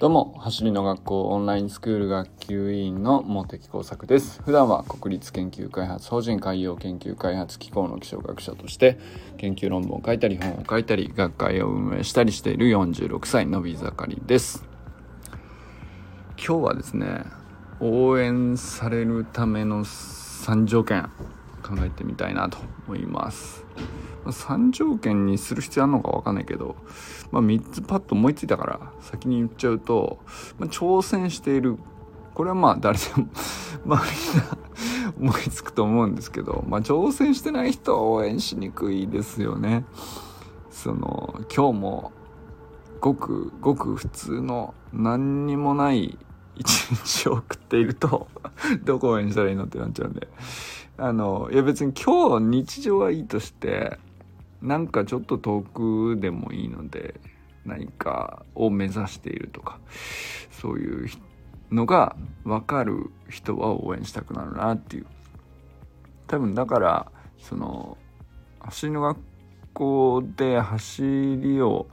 どうも、走りの学校オンラインスクール学級委員の茂木耕作です。普段は国立研究開発法人海洋研究開発機構の気象学者として研究論文を書いたり本を書いたり学会を運営したりしている46歳のび盛りです。今日はですね、応援されるための3条件考えてみたいなと思います。3条件にする必要あるのか分かんないけど、まあ、3つパッと思いついたから先に言っちゃうと、まあ、挑戦しているこれはまあ誰でも まあみんな思いつくと思うんですけど、まあ、挑戦してない人は応援しにくいですよね。その今日もごくごく普通の何にもない一日を送っていると どこ応援したらいいのってなっちゃうんであのいや別に今日日常はいいとしてなんかちょっと遠くでもいいので何かを目指しているとかそういうのが分かる人は応援したくなるなっていう多分だからその走りの学校で走りを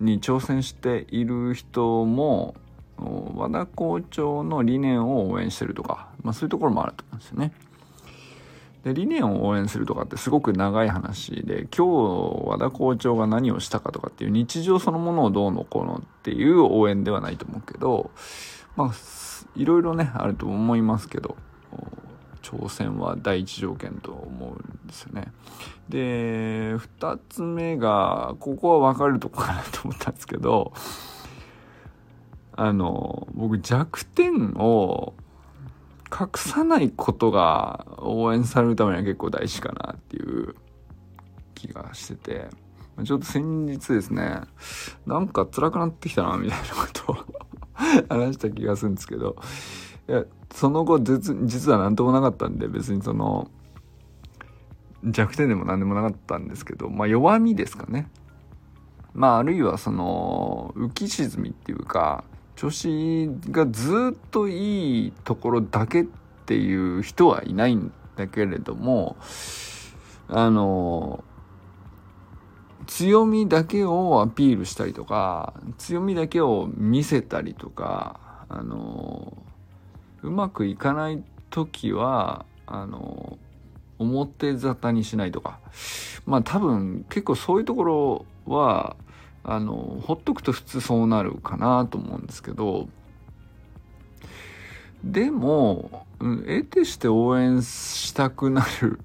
に挑戦している人も和田校長の理念を応援してるとか、まあ、そういうところもあると思うんですよね。で理念を応援するとかってすごく長い話で今日和田校長が何をしたかとかっていう日常そのものをどうのこうのっていう応援ではないと思うけどまあいろいろねあると思いますけど挑戦は第一条件と思うんですよね。で2つ目がここは分かるとこかなと思ったんですけどあの僕弱点を隠さないことが応援されるためには結構大事かなっていう気がしてて、ちょっと先日ですね、なんか辛くなってきたな、みたいなことを 話した気がするんですけど、いや、その後実、は何ともなかったんで、別にその、弱点でも何でもなかったんですけど、まあ弱みですかね。まああるいはその、浮き沈みっていうか、調子がずっといいところだけっていう人はいないんだけれどもあの強みだけをアピールしたりとか強みだけを見せたりとかあのうまくいかない時はあの表沙汰にしないとか。まあ多分結構そういうところはあのほっとくと普通そうなるかなと思うんですけどでも、うん、得てして応援したくなる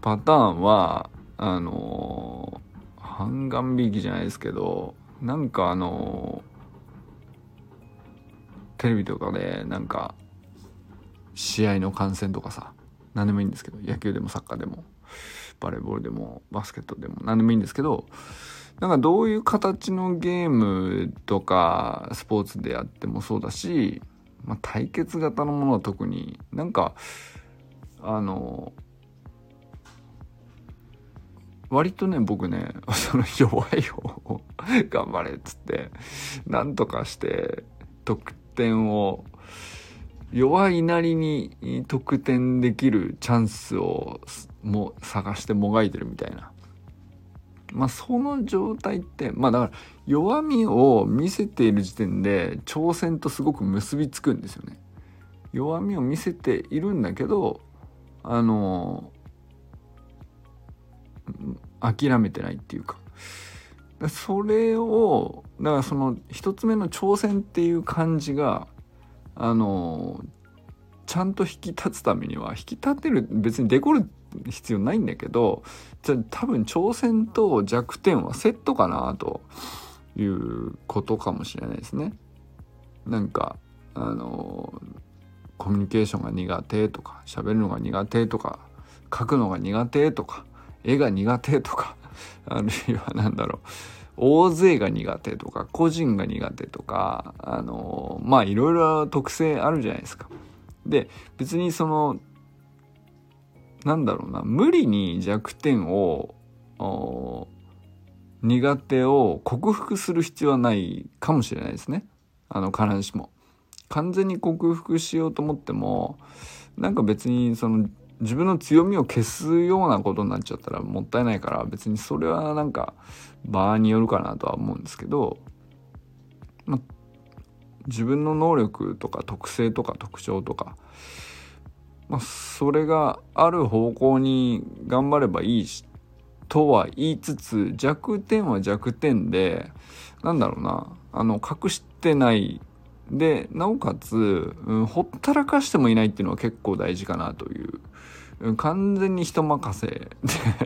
パターンはあの半眼引きじゃないですけどなんかあのテレビとかでなんか試合の観戦とかさ何でもいいんですけど野球でもサッカーでもバレーボールでもバスケットでも何でもいいんですけどなんかどういう形のゲームとかスポーツでやってもそうだし、まあ、対決型のものは特になんかあの割とね僕ね その弱い方を頑張れっつってなんとかして得点を弱いなりに得点できるチャンスをも探してもがいてるみたいな。まあ、その状態って、まあだから弱みを見せている時点で挑戦とすごく結びつくんですよね。弱みを見せているんだけど、あの、諦めてないっていうか。それを、だからその一つ目の挑戦っていう感じが、あの、ちゃんと引き立つためには、引き立てる、別にデコる必要ないんだけどじゃ多分挑戦と弱点はセットかなということかもしれないですね。なんかあのコミュニケーションが苦手とか喋るのが苦手とか書くのが苦手とか絵が苦手とか あるいは何だろう大勢が苦手とか個人が苦手とかあのまあいろいろ特性あるじゃないですか。で別にそのなんだろうな無理に弱点を苦手を克服する必要はないかもしれないですねあの必ずしも。完全に克服しようと思ってもなんか別にその自分の強みを消すようなことになっちゃったらもったいないから別にそれはなんか場合によるかなとは思うんですけど、ま自分の能力とか特性とか特徴とか、まあ、それがある方向に頑張ればいいしとは言いつつ弱点は弱点でなんだろうな。あの隠してないでなおかつ、うん、ほったらかしてもいないっていうのは結構大事かなという、うん、完全に人任せで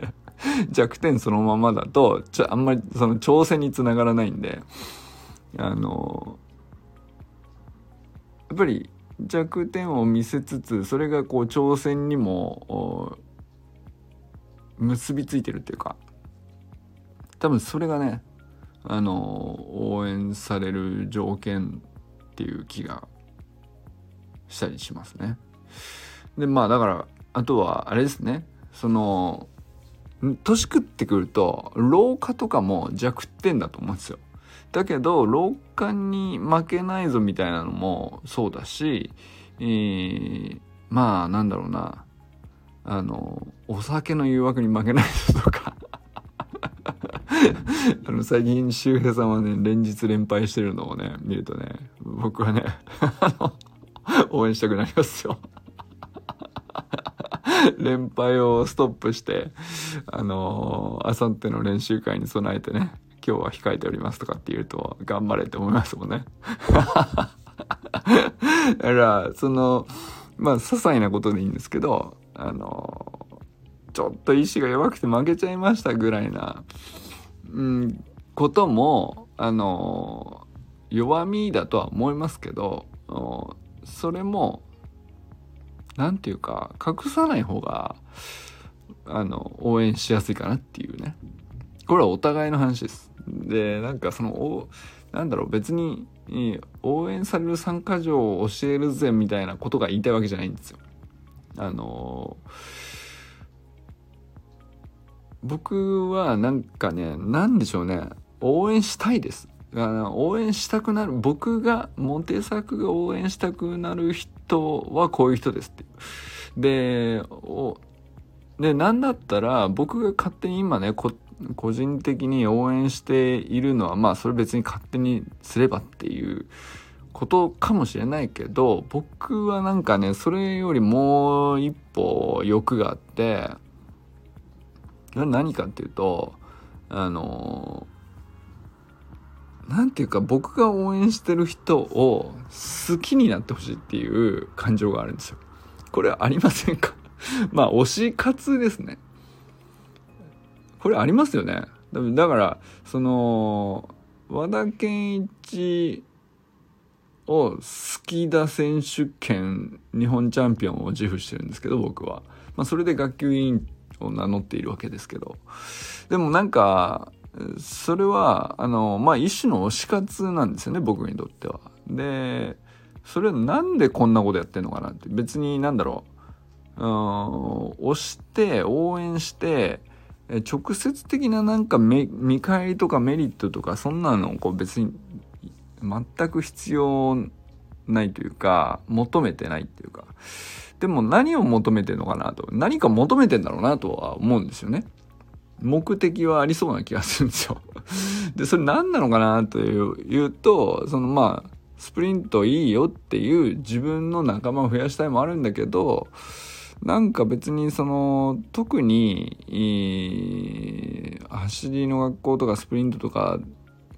弱点そのままだとちょあんまりその挑戦につながらないんであのやっぱり弱点を見せつつそれがこう挑戦にも結びついてるっていうか多分それがねあの応援される条件っていう気がしたりしますね。でまあだからあとはあれですねその年食ってくると老化とかも弱点だと思うんですよ。だけど老化に負けないぞみたいなのもそうだし、えー、まあなんだろうな。あのお酒の誘惑に負けないぞとか。あの最近周平さんはね連日連敗してるのをね見るとね僕はね 応援したくなりますよ。連敗をストップしてあのあさっての練習会に備えてね今日は控えておりますとかって言うと頑張れって思いますもんね。だからそのまあ些細なことでいいんですけどあのちょっと意志が弱くて負けちゃいましたぐらいなうん、こともあの弱みだとは思いますけどそれも何て言うか隠さない方があの応援しやすいかなっていうね。これはお互いの話です。でなんかそのなんだろう別に応援される参加条を教えるぜみたいなことが言いたいわけじゃないんですよ。あの僕はなんかね何でしょうね応援したいです。応援したくなる僕がモテ作が応援したくなる人はこういう人ですってでおで何だったら僕が勝手に今ね個人的に応援しているのはまあそれ別に勝手にすればっていうことかもしれないけど僕はなんかねそれよりもう一歩欲があって何かっていうとあのなんていうか僕が応援してる人を好きになってほしいっていう感情があるんですよ。これありませんか？まあ推し活ですね。これありますよね。だからその和田健一を好きだ選手権日本チャンピオンを自負してるんですけど僕は。まあ、それで学級委員を名乗っているわけですけどでもなんかそれはあのまあ一種の推し活なんですよね僕にとっては。でそれなんでこんなことやってんのかなって別になんだろううん推して応援して直接的ななんか見返りとかメリットとかそんなのこう別に全く必要ないというか求めてないっていうかでも何を求めてんのかなと。何か求めてんだろうなとは思うんですよね。目的はありそうな気がするんですよ。で、それ何なのかなというと、そのまあ、スプリントいいよっていう自分の仲間を増やしたいもあるんだけど、なんか別にその、特に、走りの学校とかスプリントとか、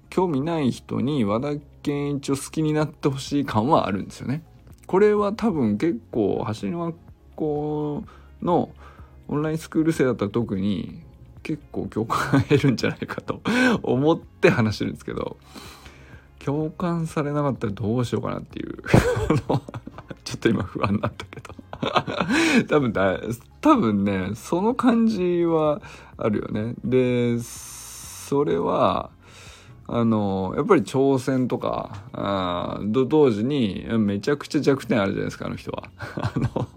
興味ない人に和田健一を好きになってほしい感はあるんですよね。これは多分結構走りの学校のオンラインスクール生だったら特に結構共感が得るんじゃないかと思って話してるんですけど共感されなかったらどうしようかなっていう ちょっと今不安になったけど 多分だ多分ねその感じはあるよねでそれはあの、やっぱり挑戦とか、あ同時にめちゃくちゃ弱点あるじゃないですか、あの人は。あの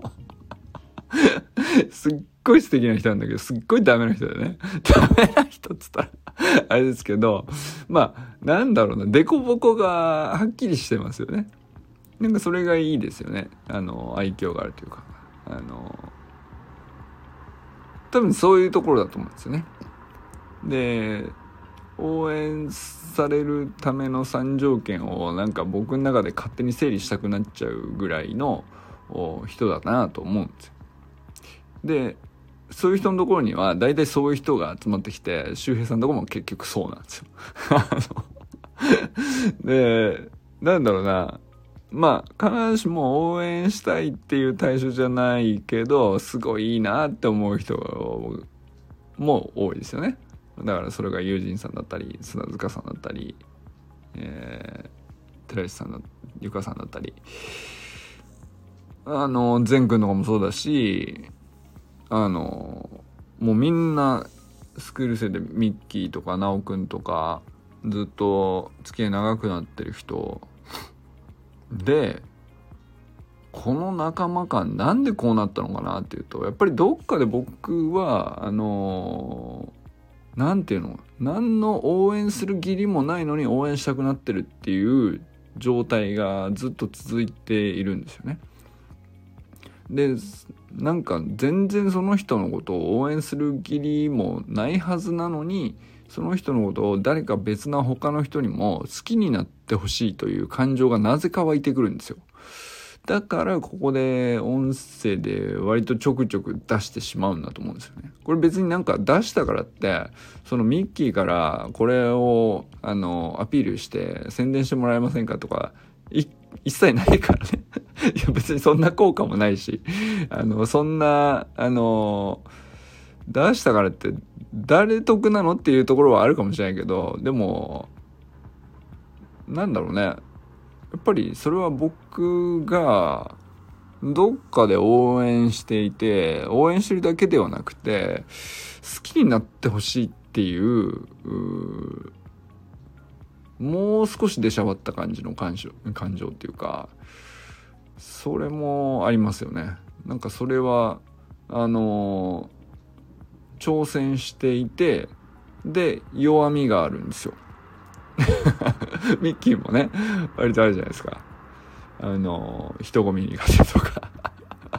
すっごい素敵な人なんだけど、すっごいダメな人だよね。ダメな人っつったらあれですけど、まあ、なんだろうな、デコボコがはっきりしてますよね。なんかそれがいいですよね。あの、愛嬌があるというか。あの、多分そういうところだと思うんですよね。で、応援されるための3条件をなんか僕の中で勝手に整理したくなっちゃうぐらいの人だなと思うんですよ。でそういう人のところには大体そういう人が集まってきて周平さんのとこも結局そうなんですよ。でなんだろうなまあ必ずしも応援したいっていう対象じゃないけどすごいいいなって思う人も多いですよね。だからそれが友人さんだったり砂塚さんだったり、えー、寺石さんだゆかさんだったりあの善くんとかもそうだしあのもうみんなスクール生でミッキーとか奈くんとかずっと付き合い長くなってる人でこの仲間感なんでこうなったのかなっていうとやっぱりどっかで僕はあの何て言うの何の応援する義理もないのに応援したくなってるっていう状態がずっと続いているんですよね。でなんか全然その人のことを応援する義理もないはずなのにその人のことを誰か別な他の人にも好きになってほしいという感情がなぜか湧いてくるんですよ。だからここで音声で割とちょくちょく出してしまうんだと思うんですよね。これ別になんか出したからってそのミッキーからこれをあのアピールして宣伝してもらえませんかとか一切ないからね いや別にそんな効果もないしあのそんなあの出したからって誰得なのっていうところはあるかもしれないけどでもなんだろうね。やっぱりそれは僕がどっかで応援していて応援してるだけではなくて好きになってほしいっていうもう少し出しゃばった感じの感情感情っていうかそれもありますよね。なんかそれはあの挑戦していてで弱みがあるんですよ ミッキーもね、割とあるじゃないですか。あの、人混み苦手とか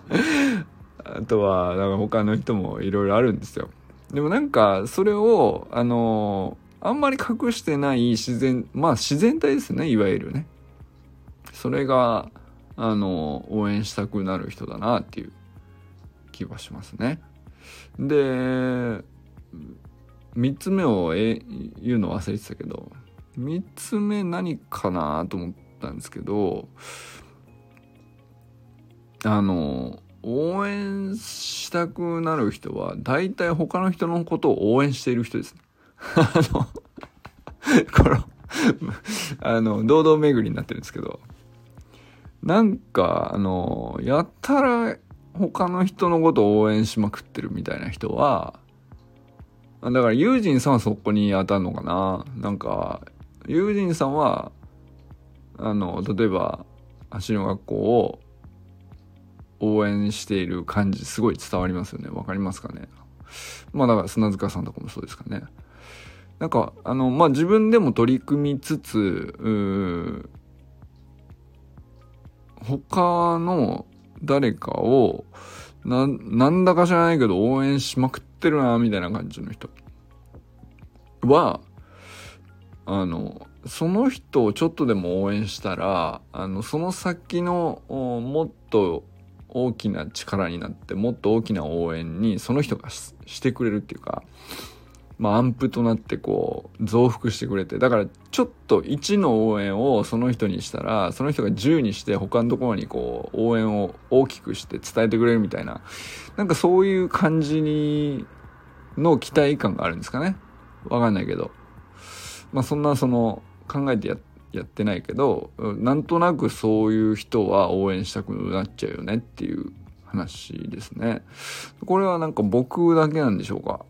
あとは、なんか他の人もいろいろあるんですよ。でもなんか、それを、あの、あんまり隠してない自然、まあ自然体ですね、いわゆるね。それが、あの、応援したくなる人だなっていう気はしますね。で、3つ目をえ言うの忘れてたけど、3つ目何かなと思ったんですけどあの応援したくなる人は大体他の人のことを応援している人です。あのこのあの堂々巡りになってるんですけどなんかあのやったら他の人のことを応援しまくってるみたいな人はだからユージンさんはそこに当たるのかな。なんか友人さんはあの例えば走りの学校を応援している感じすごい伝わりますよね。わかりますかね。まあだから砂塚さんとかもそうですかね。なんかあのまあ自分でも取り組みつつ他の誰かをななんだか知らないけど応援しまくってるなみたいな感じの人。はあのその人をちょっとでも応援したらあのその先のもっと大きな力になってもっと大きな応援にその人がしてくれるっていうか、まあ、アンプとなってこう増幅してくれてだからちょっと1の応援をその人にしたらその人が10にして他のところにこう応援を大きくして伝えてくれるみたいななんかそういう感じにの期待感があるんですかねわかんないけど。まあそんなその考えてややってないけどなんとなくそういう人は応援したくなっちゃうよねっていう話ですね。これはなんか僕だけなんでしょうか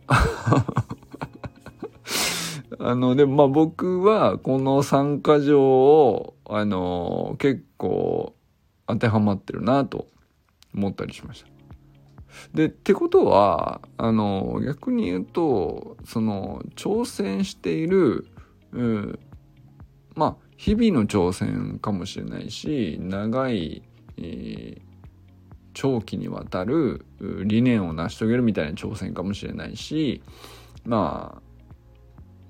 あの、でもまあ僕はこの参加条を、あの、結構当てはまってるなと思ったりしました。で、ってことは、あの、逆に言うと、その、挑戦している、うん、まあ日々の挑戦かもしれないし長い、えー、長期にわたる理念を成し遂げるみたいな挑戦かもしれないしまあ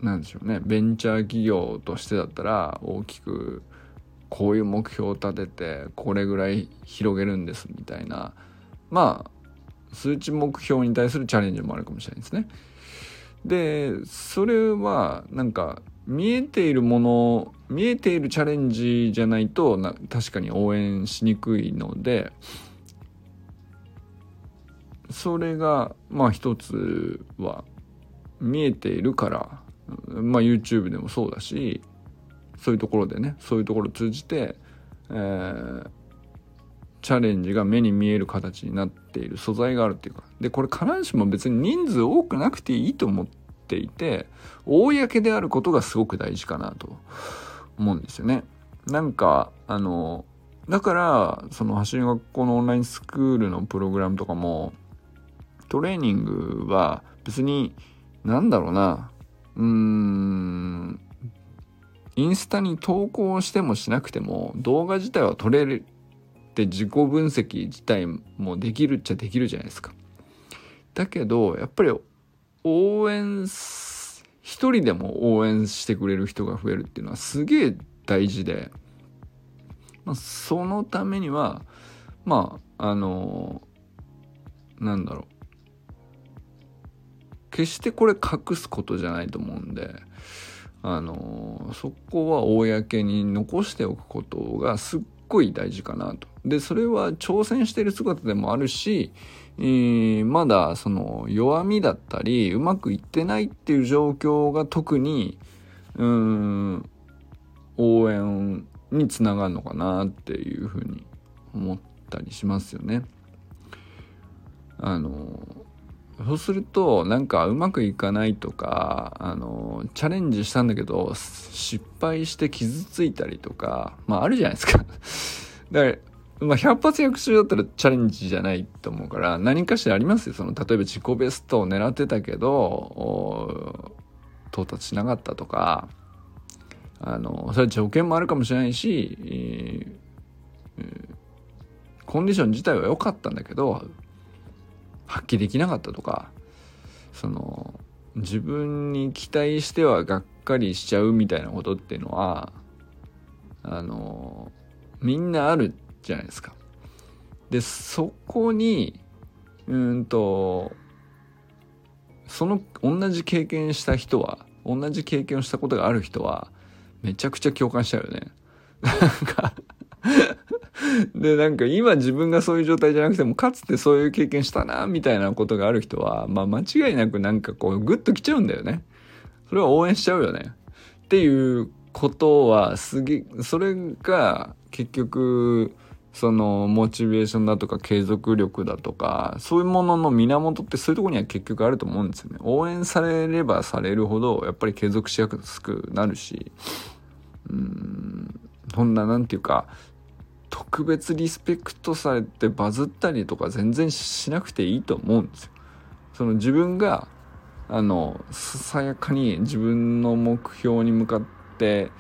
なんでしょうねベンチャー企業としてだったら大きくこういう目標を立ててこれぐらい広げるんですみたいなまあ数値目標に対するチャレンジもあるかもしれないですね。でそれはなんか見えているもの見えているチャレンジじゃないとな確かに応援しにくいのでそれがまあ一つは見えているからまあ YouTube でもそうだしそういうところでねそういうところを通じて、えー、チャレンジが目に見える形になっている素材があるっていうかでこれ必ずしも別に人数多くなくていいと思っていて公であることがすごく大事かなと思うんですよね。なんかあのだからその走り学校のオンラインスクールのプログラムとかもトレーニングは別になんだろうなうーんインスタに投稿してもしなくても動画自体は撮れるって自己分析自体もできるっちゃできるじゃないですか。だけどやっぱり応援一人でも応援してくれる人が増えるっていうのはすげえ大事で、まあ、そのためにはまああのなんだろう決してこれ隠すことじゃないと思うんであのそこは公に残しておくことがすっごい大事かなと。でそれは挑戦してる姿でもあるし、えー、まだその弱みだったりうまくいってないっていう状況が特にうん応援につながるのかなっていうふうに思ったりしますよね。あのそうするとなんかうまくいかないとかあのチャレンジしたんだけど失敗して傷ついたりとかまああるじゃないですか。だからまあ、100発100中だったらチャレンジじゃないと思うから何かしらありますよ。その例えば自己ベストを狙ってたけど到達しなかったとかあのそれは条件もあるかもしれないし、えー、コンディション自体は良かったんだけど発揮できなかったとかその自分に期待してはがっかりしちゃうみたいなことっていうのはあのみんなあるじゃないですか。でそこにうんとその同じ経験した人は同じ経験をしたことがある人はめちゃくちゃ共感しちゃうよね。なんかで、なんか今自分がそういう状態じゃなくても、かつてそういう経験したな、みたいなことがある人は、まあ間違いなくなんかこう、グッときちゃうんだよね。それは応援しちゃうよね。っていうことは、すげ、それが結局、そのモチベーションだとか継続力だとかそういうものの源ってそういうとこには結局あると思うんですよね応援されればされるほどやっぱり継続しやすくなるしうんそんななんていうか特別リスペクトされてバズったりとか全然しなくていいと思うんですよ。その自分があのささやかに自分の目標に向かって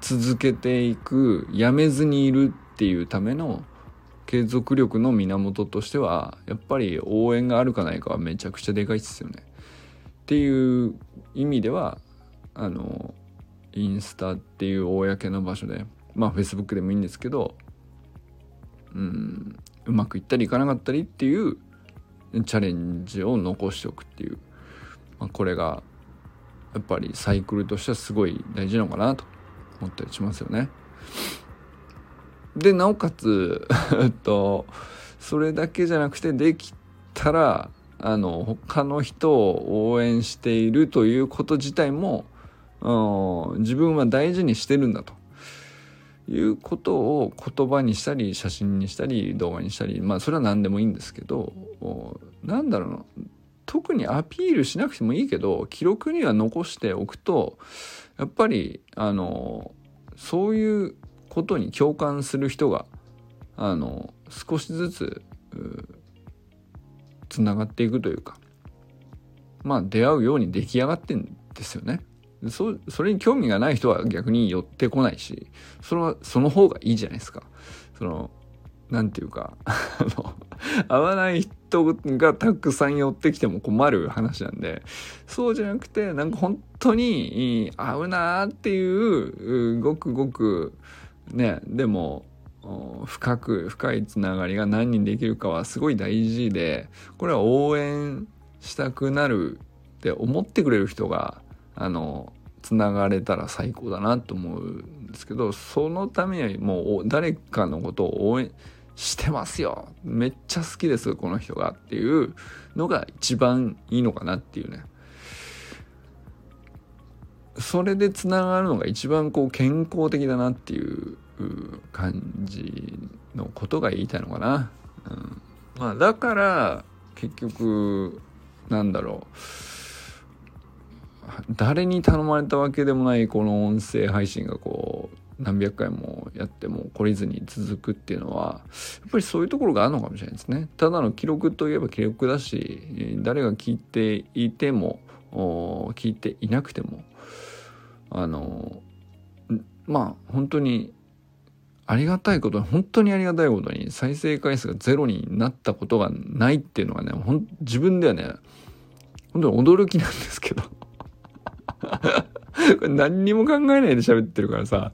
続けていくやめずにいるっていうための継続力の源としてはやっぱり応援があるかないかはめちゃくちゃでかいですよね。っていう意味ではあのインスタっていう公の場所でまあフェイスブックでもいいんですけどうん。うまくいったりいかなかったりっていうチャレンジを残しておくっていう、まあ、これがやっぱりサイクルとしてはすごい大事なのかなと思ったりしますよね。でなおかつ とそれだけじゃなくてできたらあの他の人を応援しているということ自体も自分は大事にしてるんだと。いうことを言葉にしたり写真にしたり動画にしたりまあそれは何でもいいんですけどなんだろうな特にアピールしなくてもいいけど記録には残しておくとやっぱりあのそういうことに共感する人があの少しずつつながっていくというかまあ出会うように出来上がってんですよね。そそれに興味がない人は逆に寄ってこないしそれはその方がいいじゃないですか。そのなんていうかあの合わない人がたくさん寄ってきても困る話なんでそうじゃなくてなんか本当に合うなーっていうごくごくねでも深く深いつながりが何人できるかはすごい大事でこれは応援したくなるって思ってくれる人があのつながれたら最高だなと思うんですけどそのためにはもう誰かのことを応援してますよ。めっちゃ好きですこの人がっていうのが一番いいのかなっていうね。それでつながるのが一番こう健康的だなっていう感じのことが言いたいのかな、うん、まあだから結局なんだろう。誰に頼まれたわけでもないこの音声配信がこう何百回もやっても懲りずに続くっていうのはやっぱりそういうところがあるのかもしれないですね。ただの記録といえば記録だし誰が聞いていても聞いていなくてもあのまあ本当にありがたいことに本当にありがたいことに再生回数がゼロになったことがないっていうのはね自分ではね本当に驚きなんですけどこれ何にも考えないで喋ってるからさ、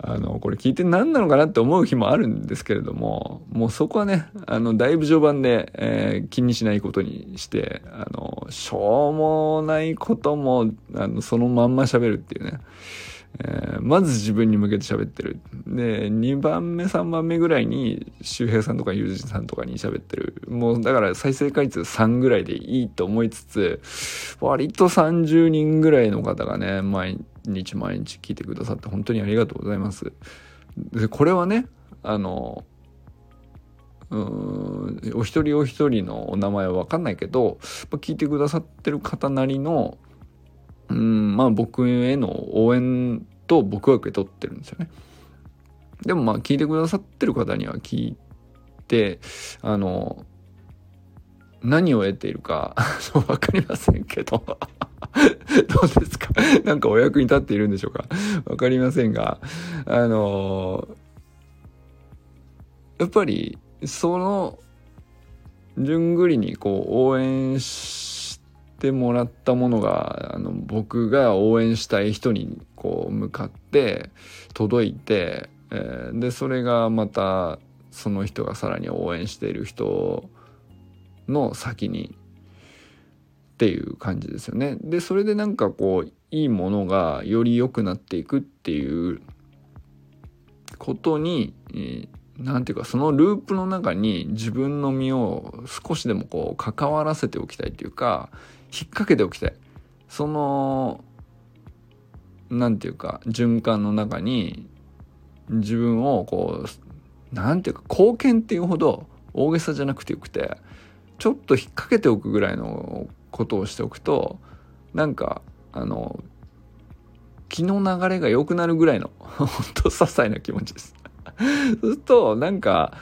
あの、これ聞いて何なのかなって思う日もあるんですけれども、もうそこはね、あの、だいぶ序盤で、えー、気にしないことにして、あの、しょうもないことも、あの、そのまんま喋るっていうね。えー、まず自分に向けて喋ってる。で、2番目、3番目ぐらいに、周平さんとかユージさんとかに喋ってる。もう、だから再生回数3ぐらいでいいと思いつつ、割と30人ぐらいの方がね、毎日毎日聞いてくださって本当にありがとうございます。で、これはね、あの、うんお一人お一人のお名前は分かんないけど聞いてくださってる方なりのうんまあ僕への応援と僕は受け取ってるんですよね。でもまあ聞いてくださってる方には聞いてあの何を得ているか 分かりませんけど。どうですか？なんかお役に立っているんでしょうか？分かりませんがあのやっぱりその順繰りにこう応援してもらったものがあの僕が応援したい人にこう向かって届いて、えー、でそれがまたその人がさらに応援している人の先にっていう感じですよね。でそれでなんかこういいものがより良くなっていくっていうことに、えー、なんていうかそのループの中に自分の身を少しでもこう関わらせておきたいというか引っ掛けておきたい。そのなんていうか循環の中に自分をこうなんていうか貢献っていうほど大げさじゃなくてよくてちょっと引っ掛けておくぐらいのことをしておくとなんかあの気の流れが良くなるぐらいの 本当些細な気持ちです。そうするとなんか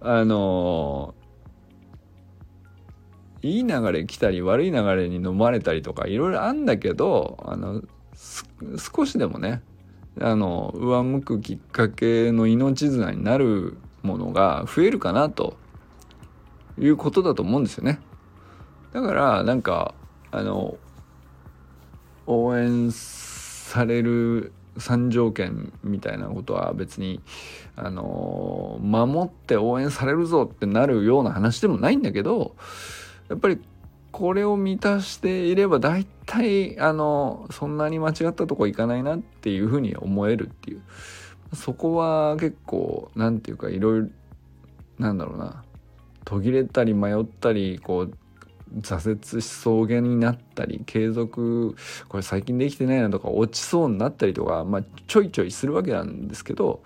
あのいい流れ来たり悪い流れに飲まれたりとかいろいろあんだけどあの少しでもねあの上向くきっかけの命綱になるものが増えるかなということだと思うんですよね。だからなんかあの応援される3条件みたいなことは別にあの守って応援されるぞってなるような話でもないんだけどやっぱりこれを満たしていれば大体あのそんなに間違ったとこ行かないなっていうふうに思えるっていう。そこは結構何て言うかいろいろなんだろうな。途切れたり迷ったりこう挫折しそうげになったり継続これ最近できてないなとか落ちそうになったりとか、まあ、ちょいちょいするわけなんですけど、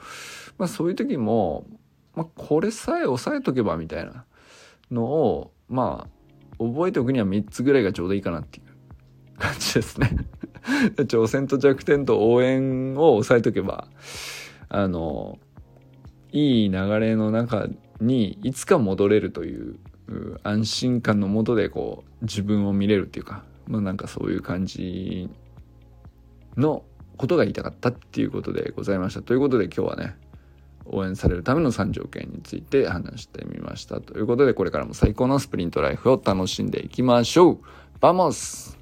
まあ、そういう時も、まあ、これさえ押さえとけばみたいなのをまあ覚えておくには3つぐらいがちょうどいいかなっていう感じですね。挑戦と弱点と応援を押さえとけばあのいい流れの中にいつか戻れるという安心感のもとでこう自分を見れるっていうかまあなんかそういう感じのことが言いたかったっていうことでございました。ということで今日はね応援されるための3条件について話してみました。ということでこれからも最高のスプリントライフを楽しんでいきましょう。 Vamos。